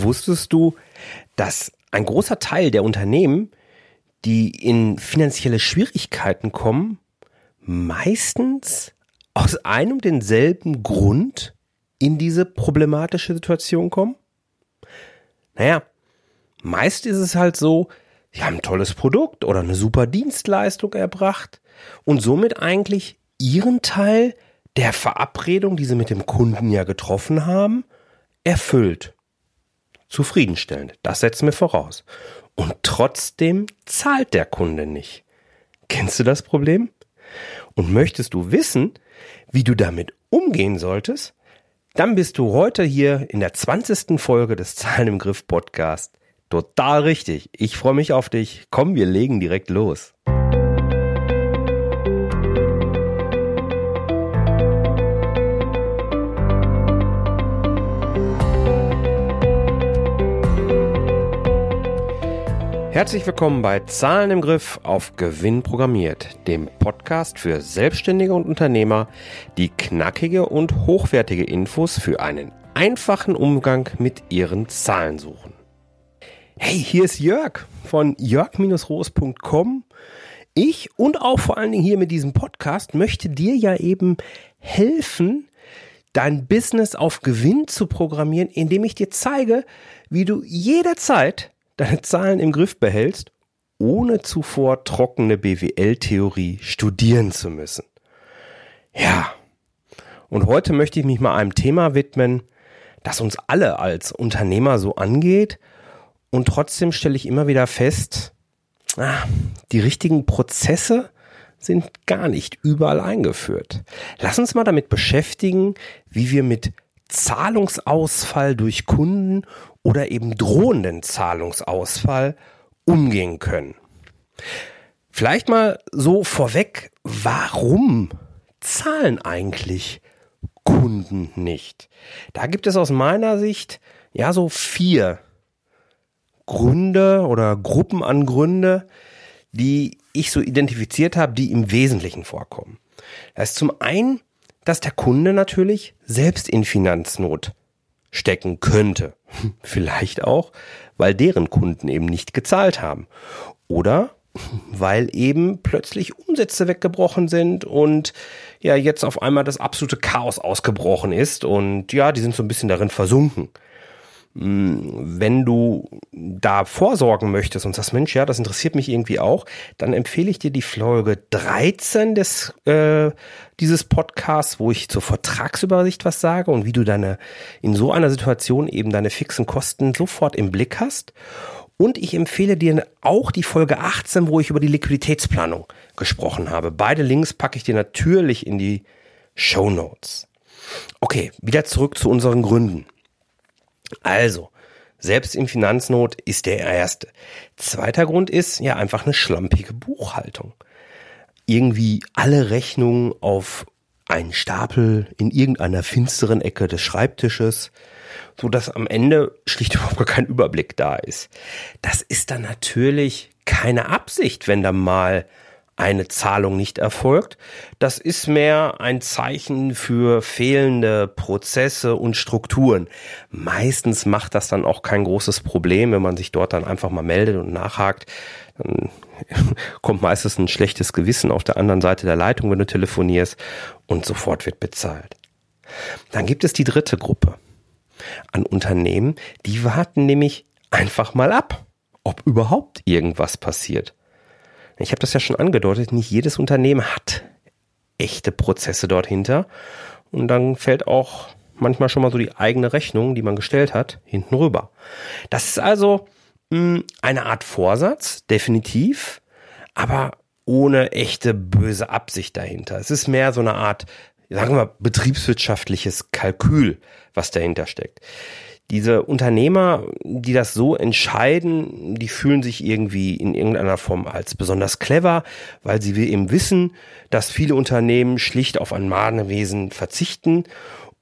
Wusstest du, dass ein großer Teil der Unternehmen, die in finanzielle Schwierigkeiten kommen, meistens aus einem denselben Grund in diese problematische Situation kommen? Naja, meist ist es halt so, sie haben ein tolles Produkt oder eine super Dienstleistung erbracht und somit eigentlich ihren Teil der Verabredung, die sie mit dem Kunden ja getroffen haben, erfüllt. Zufriedenstellend, das setzen wir voraus. Und trotzdem zahlt der Kunde nicht. Kennst du das Problem? Und möchtest du wissen, wie du damit umgehen solltest? Dann bist du heute hier in der 20. Folge des Zahlen im Griff Podcast. Total richtig. Ich freue mich auf dich. Komm, wir legen direkt los. Herzlich willkommen bei Zahlen im Griff auf Gewinn programmiert, dem Podcast für Selbstständige und Unternehmer, die knackige und hochwertige Infos für einen einfachen Umgang mit ihren Zahlen suchen. Hey, hier ist Jörg von jörg-roos.com. Ich und auch vor allen Dingen hier mit diesem Podcast möchte dir ja eben helfen, dein Business auf Gewinn zu programmieren, indem ich dir zeige, wie du jederzeit deine Zahlen im Griff behältst, ohne zuvor trockene BWL-Theorie studieren zu müssen. Ja, und heute möchte ich mich mal einem Thema widmen, das uns alle als Unternehmer so angeht. Und trotzdem stelle ich immer wieder fest, ah, die richtigen Prozesse sind gar nicht überall eingeführt. Lass uns mal damit beschäftigen, wie wir mit Zahlungsausfall durch Kunden oder eben drohenden Zahlungsausfall umgehen können. Vielleicht mal so vorweg, warum zahlen eigentlich Kunden nicht? Da gibt es aus meiner Sicht ja so vier Gründe oder Gruppen an Gründe, die ich so identifiziert habe, die im Wesentlichen vorkommen. Das ist zum einen, dass der Kunde natürlich selbst in Finanznot stecken könnte. Vielleicht auch, weil deren Kunden eben nicht gezahlt haben. Oder weil eben plötzlich Umsätze weggebrochen sind und ja jetzt auf einmal das absolute Chaos ausgebrochen ist und ja, die sind so ein bisschen darin versunken. Hm, wenn du da vorsorgen möchtest und sagst, Mensch, ja, das interessiert mich irgendwie auch, dann empfehle ich dir die Folge 13 des, äh, dieses Podcasts, wo ich zur Vertragsübersicht was sage und wie du deine, in so einer Situation eben deine fixen Kosten sofort im Blick hast. Und ich empfehle dir auch die Folge 18, wo ich über die Liquiditätsplanung gesprochen habe. Beide Links packe ich dir natürlich in die Show Notes. Okay, wieder zurück zu unseren Gründen. Also, selbst in Finanznot ist der erste. Zweiter Grund ist ja einfach eine schlampige Buchhaltung. Irgendwie alle Rechnungen auf einen Stapel in irgendeiner finsteren Ecke des Schreibtisches, so dass am Ende schlicht überhaupt gar kein Überblick da ist. Das ist dann natürlich keine Absicht, wenn da mal eine Zahlung nicht erfolgt. Das ist mehr ein Zeichen für fehlende Prozesse und Strukturen. Meistens macht das dann auch kein großes Problem, wenn man sich dort dann einfach mal meldet und nachhakt. Dann kommt meistens ein schlechtes Gewissen auf der anderen Seite der Leitung, wenn du telefonierst und sofort wird bezahlt. Dann gibt es die dritte Gruppe an Unternehmen, die warten nämlich einfach mal ab, ob überhaupt irgendwas passiert. Ich habe das ja schon angedeutet, nicht jedes Unternehmen hat echte Prozesse dort hinter. Und dann fällt auch manchmal schon mal so die eigene Rechnung, die man gestellt hat, hinten rüber. Das ist also mh, hm, eine Art Vorsatz, definitiv, aber ohne echte böse Absicht dahinter. Es ist mehr so eine Art, sagen wir, betriebswirtschaftliches Kalkül, was dahinter steckt diese Unternehmer, die das so entscheiden, die fühlen sich irgendwie in irgendeiner Form als besonders clever, weil sie eben wissen, dass viele Unternehmen schlicht auf ein Mahnwesen verzichten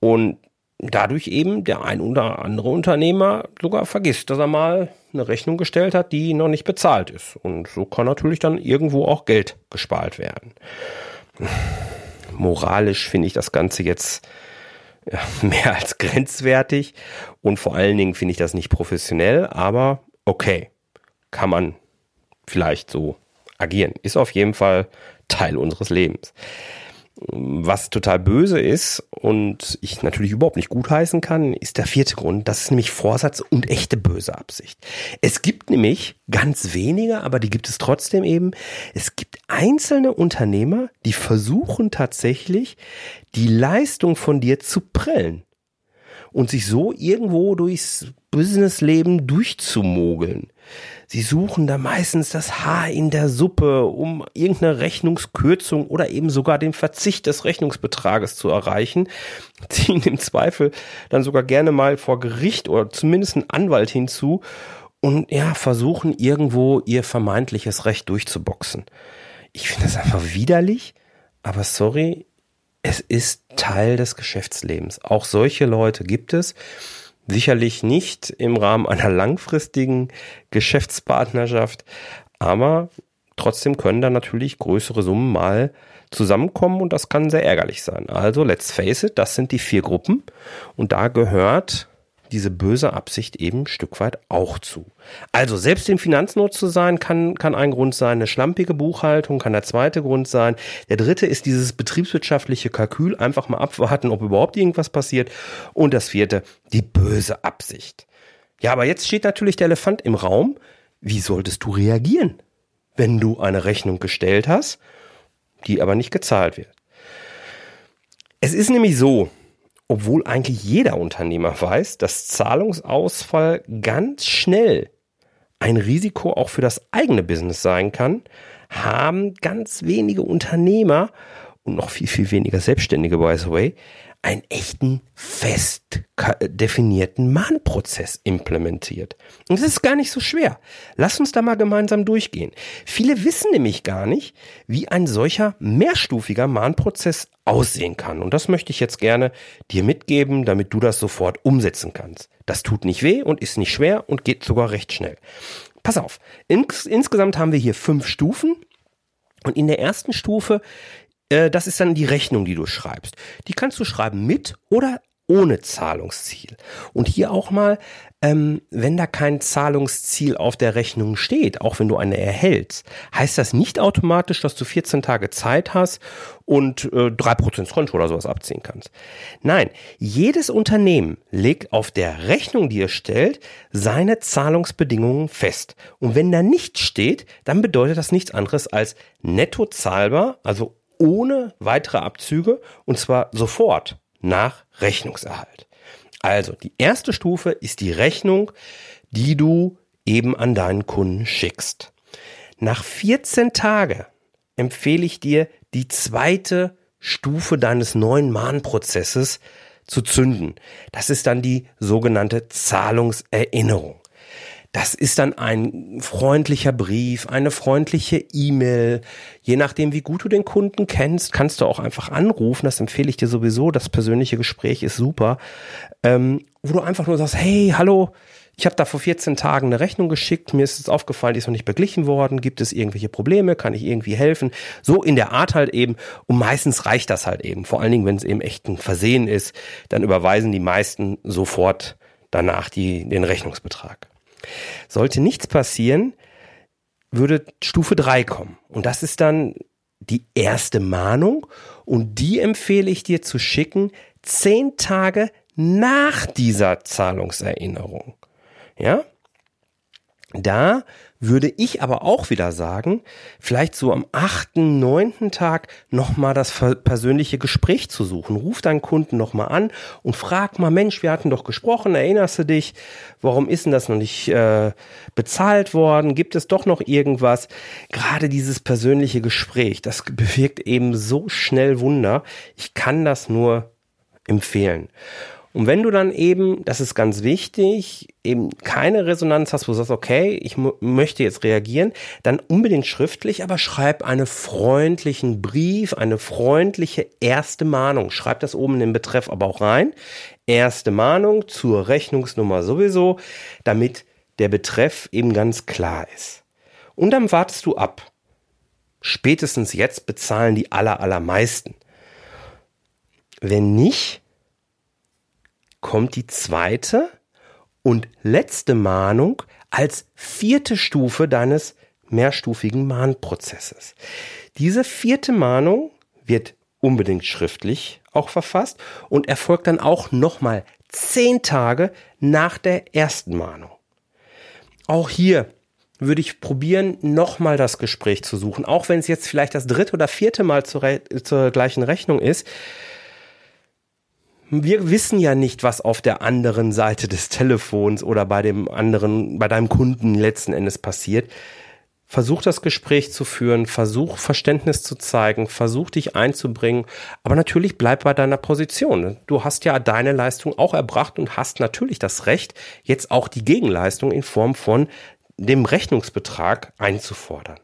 und dadurch eben der ein oder andere Unternehmer sogar vergisst, dass er mal eine Rechnung gestellt hat, die noch nicht bezahlt ist. Und so kann natürlich dann irgendwo auch Geld gespart werden. Moralisch finde ich das Ganze jetzt mehr als grenzwertig und vor allen Dingen finde ich das nicht professionell, aber okay, kann man vielleicht so agieren. Ist auf jeden Fall Teil unseres Lebens. Was total böse ist und ich natürlich überhaupt nicht gutheißen kann, ist der vierte Grund. Das ist nämlich Vorsatz und echte böse Absicht. Es gibt nämlich ganz wenige, aber die gibt es trotzdem eben. Es gibt einzelne Unternehmer, die versuchen tatsächlich, die Leistung von dir zu prellen und sich so irgendwo durchs Businessleben durchzumogeln. Sie suchen da meistens das Haar in der Suppe, um irgendeine Rechnungskürzung oder eben sogar den Verzicht des Rechnungsbetrages zu erreichen, ziehen im Zweifel dann sogar gerne mal vor Gericht oder zumindest einen Anwalt hinzu und ja, versuchen irgendwo ihr vermeintliches Recht durchzuboxen. Ich finde das einfach widerlich, aber sorry, es ist Teil des Geschäftslebens. Auch solche Leute gibt es. Sicherlich nicht im Rahmen einer langfristigen Geschäftspartnerschaft, aber trotzdem können da natürlich größere Summen mal zusammenkommen und das kann sehr ärgerlich sein. Also let's face it, das sind die vier Gruppen und da gehört diese böse Absicht eben ein Stück weit auch zu. Also selbst im Finanznot zu sein, kann, kann ein Grund sein. Eine schlampige Buchhaltung kann der zweite Grund sein. Der dritte ist dieses betriebswirtschaftliche Kalkül. Einfach mal abwarten, ob überhaupt irgendwas passiert. Und das vierte, die böse Absicht. Ja, aber jetzt steht natürlich der Elefant im Raum. Wie solltest du reagieren, wenn du eine Rechnung gestellt hast, die aber nicht gezahlt wird? Es ist nämlich so, obwohl eigentlich jeder Unternehmer weiß, dass Zahlungsausfall ganz schnell ein Risiko auch für das eigene Business sein kann, haben ganz wenige Unternehmer und noch viel, viel weniger Selbstständige, by the way, einen echten fest definierten Mahnprozess implementiert. Und das ist gar nicht so schwer. Lass uns da mal gemeinsam durchgehen. Viele wissen nämlich gar nicht, wie ein solcher mehrstufiger Mahnprozess aussehen kann. Und das möchte ich jetzt gerne dir mitgeben, damit du das sofort umsetzen kannst. Das tut nicht weh und ist nicht schwer und geht sogar recht schnell. Pass auf. Ins insgesamt haben wir hier fünf Stufen. Und in der ersten Stufe äh, das ist dann die Rechnung, die du schreibst. Die kannst du schreiben mit oder ohne Zahlungsziel. Und hier auch mal, ähm, wenn da kein Zahlungsziel auf der Rechnung steht, auch wenn du eine erhältst, heißt das nicht automatisch, dass du 14 Tage Zeit hast und äh, 3% Konto oder sowas abziehen kannst. Nein, jedes Unternehmen legt auf der Rechnung, die er stellt, seine Zahlungsbedingungen fest. Und wenn da nichts steht, dann bedeutet das nichts anderes als netto zahlbar, also ohne weitere Abzüge und zwar sofort nach Rechnungserhalt. Also die erste Stufe ist die Rechnung, die du eben an deinen Kunden schickst. Nach 14 Tagen empfehle ich dir, die zweite Stufe deines neuen Mahnprozesses zu zünden. Das ist dann die sogenannte Zahlungserinnerung. Das ist dann ein freundlicher Brief, eine freundliche E-Mail. Je nachdem, wie gut du den Kunden kennst, kannst du auch einfach anrufen. Das empfehle ich dir sowieso. Das persönliche Gespräch ist super. Ähm, wo du einfach nur sagst, hey, hallo, ich habe da vor 14 Tagen eine Rechnung geschickt, mir ist es aufgefallen, die ist noch nicht beglichen worden. Gibt es irgendwelche Probleme? Kann ich irgendwie helfen? So in der Art halt eben. Und meistens reicht das halt eben. Vor allen Dingen, wenn es eben echt ein Versehen ist, dann überweisen die meisten sofort danach die, den Rechnungsbetrag. Sollte nichts passieren, würde Stufe 3 kommen. Und das ist dann die erste Mahnung. Und die empfehle ich dir zu schicken zehn Tage nach dieser Zahlungserinnerung. Ja? Da würde ich aber auch wieder sagen, vielleicht so am achten, neunten Tag nochmal das persönliche Gespräch zu suchen. Ruf deinen Kunden nochmal an und frag mal, Mensch, wir hatten doch gesprochen, erinnerst du dich? Warum ist denn das noch nicht äh, bezahlt worden? Gibt es doch noch irgendwas? Gerade dieses persönliche Gespräch, das bewirkt eben so schnell Wunder. Ich kann das nur empfehlen. Und wenn du dann eben, das ist ganz wichtig, eben keine Resonanz hast, wo du sagst, okay, ich möchte jetzt reagieren, dann unbedingt schriftlich, aber schreib einen freundlichen Brief, eine freundliche erste Mahnung. Schreib das oben in den Betreff aber auch rein. Erste Mahnung zur Rechnungsnummer sowieso, damit der Betreff eben ganz klar ist. Und dann wartest du ab. Spätestens jetzt bezahlen die aller, allermeisten. Wenn nicht, kommt die zweite und letzte Mahnung als vierte Stufe deines mehrstufigen Mahnprozesses. Diese vierte Mahnung wird unbedingt schriftlich auch verfasst und erfolgt dann auch nochmal zehn Tage nach der ersten Mahnung. Auch hier würde ich probieren, nochmal das Gespräch zu suchen, auch wenn es jetzt vielleicht das dritte oder vierte Mal zur, zur gleichen Rechnung ist. Wir wissen ja nicht, was auf der anderen Seite des Telefons oder bei dem anderen, bei deinem Kunden letzten Endes passiert. Versuch das Gespräch zu führen, versuch Verständnis zu zeigen, versuch dich einzubringen, aber natürlich bleib bei deiner Position. Du hast ja deine Leistung auch erbracht und hast natürlich das Recht, jetzt auch die Gegenleistung in Form von dem Rechnungsbetrag einzufordern.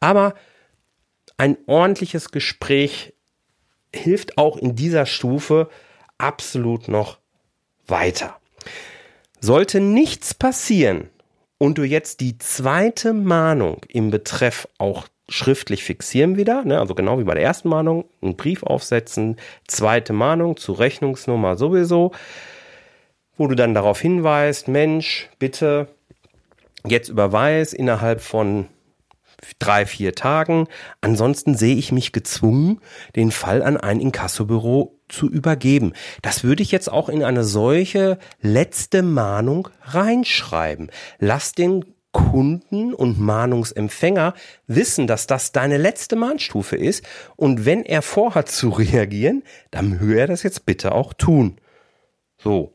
Aber ein ordentliches Gespräch hilft auch in dieser Stufe absolut noch weiter. Sollte nichts passieren, und du jetzt die zweite Mahnung im Betreff auch schriftlich fixieren wieder, ne, also genau wie bei der ersten Mahnung, einen Brief aufsetzen, zweite Mahnung zu Rechnungsnummer sowieso, wo du dann darauf hinweist, Mensch, bitte jetzt überweis innerhalb von drei, vier Tagen. Ansonsten sehe ich mich gezwungen, den Fall an ein Inkassobüro zu übergeben. Das würde ich jetzt auch in eine solche letzte Mahnung reinschreiben. Lass den Kunden und Mahnungsempfänger wissen, dass das deine letzte Mahnstufe ist. Und wenn er vorhat zu reagieren, dann möge er das jetzt bitte auch tun. So.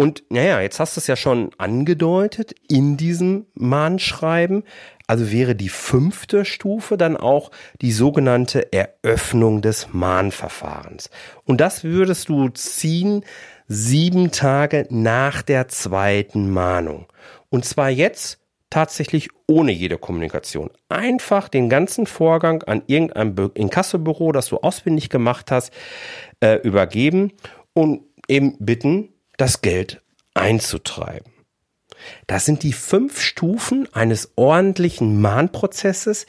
Und naja, jetzt hast du es ja schon angedeutet in diesem Mahnschreiben. Also wäre die fünfte Stufe dann auch die sogenannte Eröffnung des Mahnverfahrens. Und das würdest du ziehen sieben Tage nach der zweiten Mahnung. Und zwar jetzt tatsächlich ohne jede Kommunikation. Einfach den ganzen Vorgang an irgendein Inkassobüro, das du ausfindig gemacht hast, äh, übergeben und eben bitten, das Geld einzutreiben. Das sind die fünf Stufen eines ordentlichen Mahnprozesses,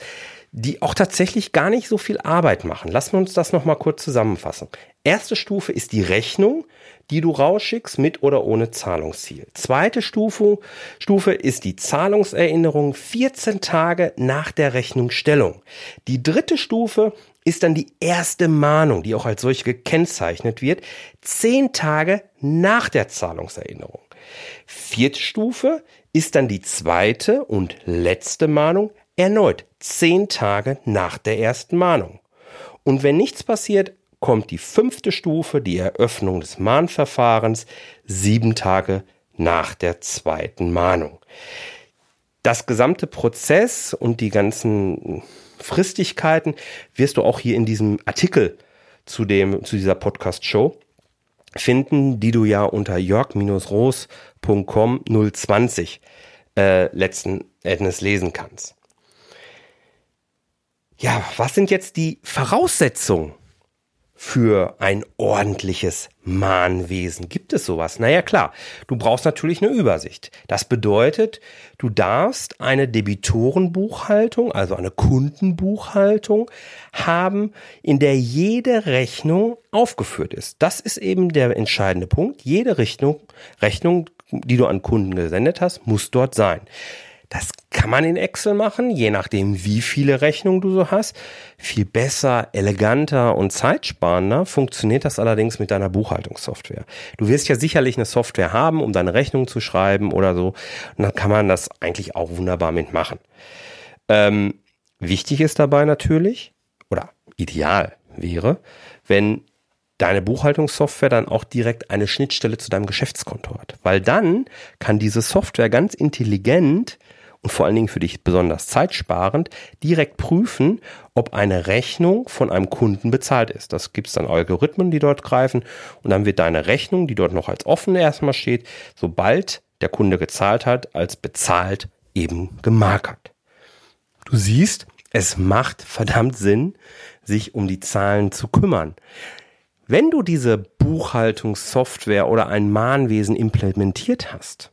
die auch tatsächlich gar nicht so viel Arbeit machen. Lassen wir uns das nochmal kurz zusammenfassen. Erste Stufe ist die Rechnung, die du rausschickst mit oder ohne Zahlungsziel. Zweite Stufe, Stufe ist die Zahlungserinnerung 14 Tage nach der Rechnungsstellung. Die dritte Stufe ist dann die erste Mahnung, die auch als solche gekennzeichnet wird, zehn Tage nach der Zahlungserinnerung. Vierte Stufe ist dann die zweite und letzte Mahnung, erneut zehn Tage nach der ersten Mahnung. Und wenn nichts passiert, kommt die fünfte Stufe, die Eröffnung des Mahnverfahrens, sieben Tage nach der zweiten Mahnung. Das gesamte Prozess und die ganzen Fristigkeiten wirst du auch hier in diesem Artikel zu dem, zu dieser Podcast-Show finden, die du ja unter jörg-roos.com 020 äh, letzten Endes lesen kannst. Ja, was sind jetzt die Voraussetzungen für ein ordentliches Mahnwesen? Gibt es sowas? Naja klar, du brauchst natürlich eine Übersicht. Das bedeutet, du darfst eine Debitorenbuchhaltung, also eine Kundenbuchhaltung haben, in der jede Rechnung aufgeführt ist. Das ist eben der entscheidende Punkt. Jede Rechnung, Rechnung, die du an Kunden gesendet hast, muss dort sein. Das kann man in Excel machen, je nachdem, wie viele Rechnungen du so hast. Viel besser, eleganter und zeitsparender funktioniert das allerdings mit deiner Buchhaltungssoftware. Du wirst ja sicherlich eine Software haben, um deine Rechnung zu schreiben oder so. Und dann kann man das eigentlich auch wunderbar mitmachen. Ähm, wichtig ist dabei natürlich, oder ideal wäre, wenn deine Buchhaltungssoftware dann auch direkt eine Schnittstelle zu deinem Geschäftskonto hat. Weil dann kann diese Software ganz intelligent und vor allen Dingen für dich besonders zeitsparend direkt prüfen, ob eine Rechnung von einem Kunden bezahlt ist. Das gibt es dann Algorithmen, die dort greifen und dann wird deine Rechnung, die dort noch als offen erstmal steht, sobald der Kunde gezahlt hat, als bezahlt eben gemarkert. Du siehst, es macht verdammt Sinn, sich um die Zahlen zu kümmern. Wenn du diese Buchhaltungssoftware oder ein Mahnwesen implementiert hast,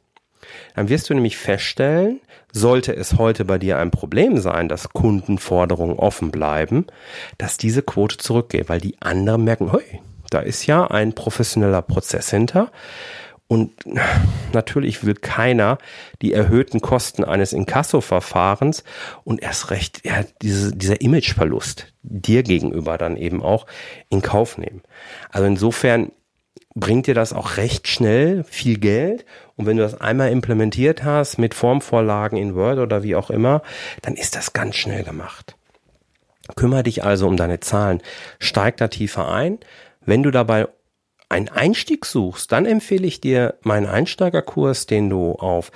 dann wirst du nämlich feststellen, sollte es heute bei dir ein Problem sein, dass Kundenforderungen offen bleiben, dass diese Quote zurückgeht, weil die anderen merken, hey, Da ist ja ein professioneller Prozess hinter. Und natürlich will keiner die erhöhten Kosten eines Inkasso-Verfahrens und erst recht ja, diese, dieser Imageverlust dir gegenüber dann eben auch in Kauf nehmen. Also insofern bringt dir das auch recht schnell viel Geld. Und wenn du das einmal implementiert hast mit Formvorlagen in Word oder wie auch immer, dann ist das ganz schnell gemacht. Kümmer dich also um deine Zahlen. Steig da tiefer ein. Wenn du dabei einen Einstieg suchst, dann empfehle ich dir meinen Einsteigerkurs, den du auf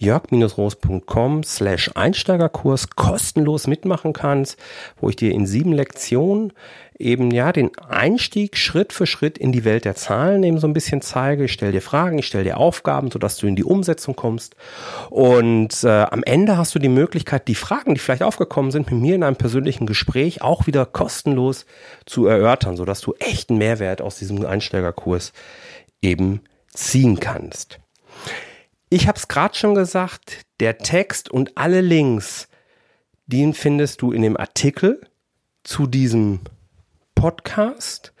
jörg-roos.com slash Einsteigerkurs kostenlos mitmachen kannst, wo ich dir in sieben Lektionen eben ja den Einstieg Schritt für Schritt in die Welt der Zahlen eben so ein bisschen zeige. Ich stelle dir Fragen, ich stelle dir Aufgaben, sodass du in die Umsetzung kommst. Und äh, am Ende hast du die Möglichkeit, die Fragen, die vielleicht aufgekommen sind, mit mir in einem persönlichen Gespräch auch wieder kostenlos zu erörtern, sodass du echten Mehrwert aus diesem Einsteigerkurs eben ziehen kannst. Ich habe es gerade schon gesagt, der Text und alle Links, den findest du in dem Artikel zu diesem Podcast.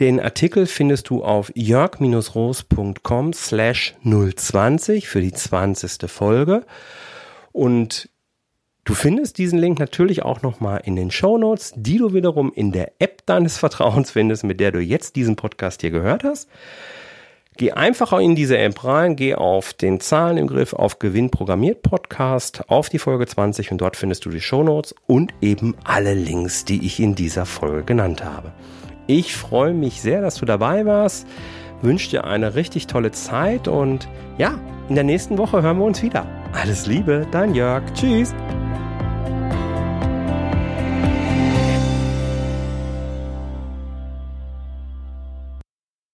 Den Artikel findest du auf jörg-roos.com slash 020 für die 20. Folge. Und du findest diesen Link natürlich auch nochmal in den Show Notes, die du wiederum in der App deines Vertrauens findest, mit der du jetzt diesen Podcast hier gehört hast. Geh einfach in diese App rein, geh auf den Zahlen im Griff, auf Gewinn programmiert Podcast, auf die Folge 20 und dort findest du die Shownotes und eben alle Links, die ich in dieser Folge genannt habe. Ich freue mich sehr, dass du dabei warst, wünsche dir eine richtig tolle Zeit und ja, in der nächsten Woche hören wir uns wieder. Alles Liebe, dein Jörg. Tschüss.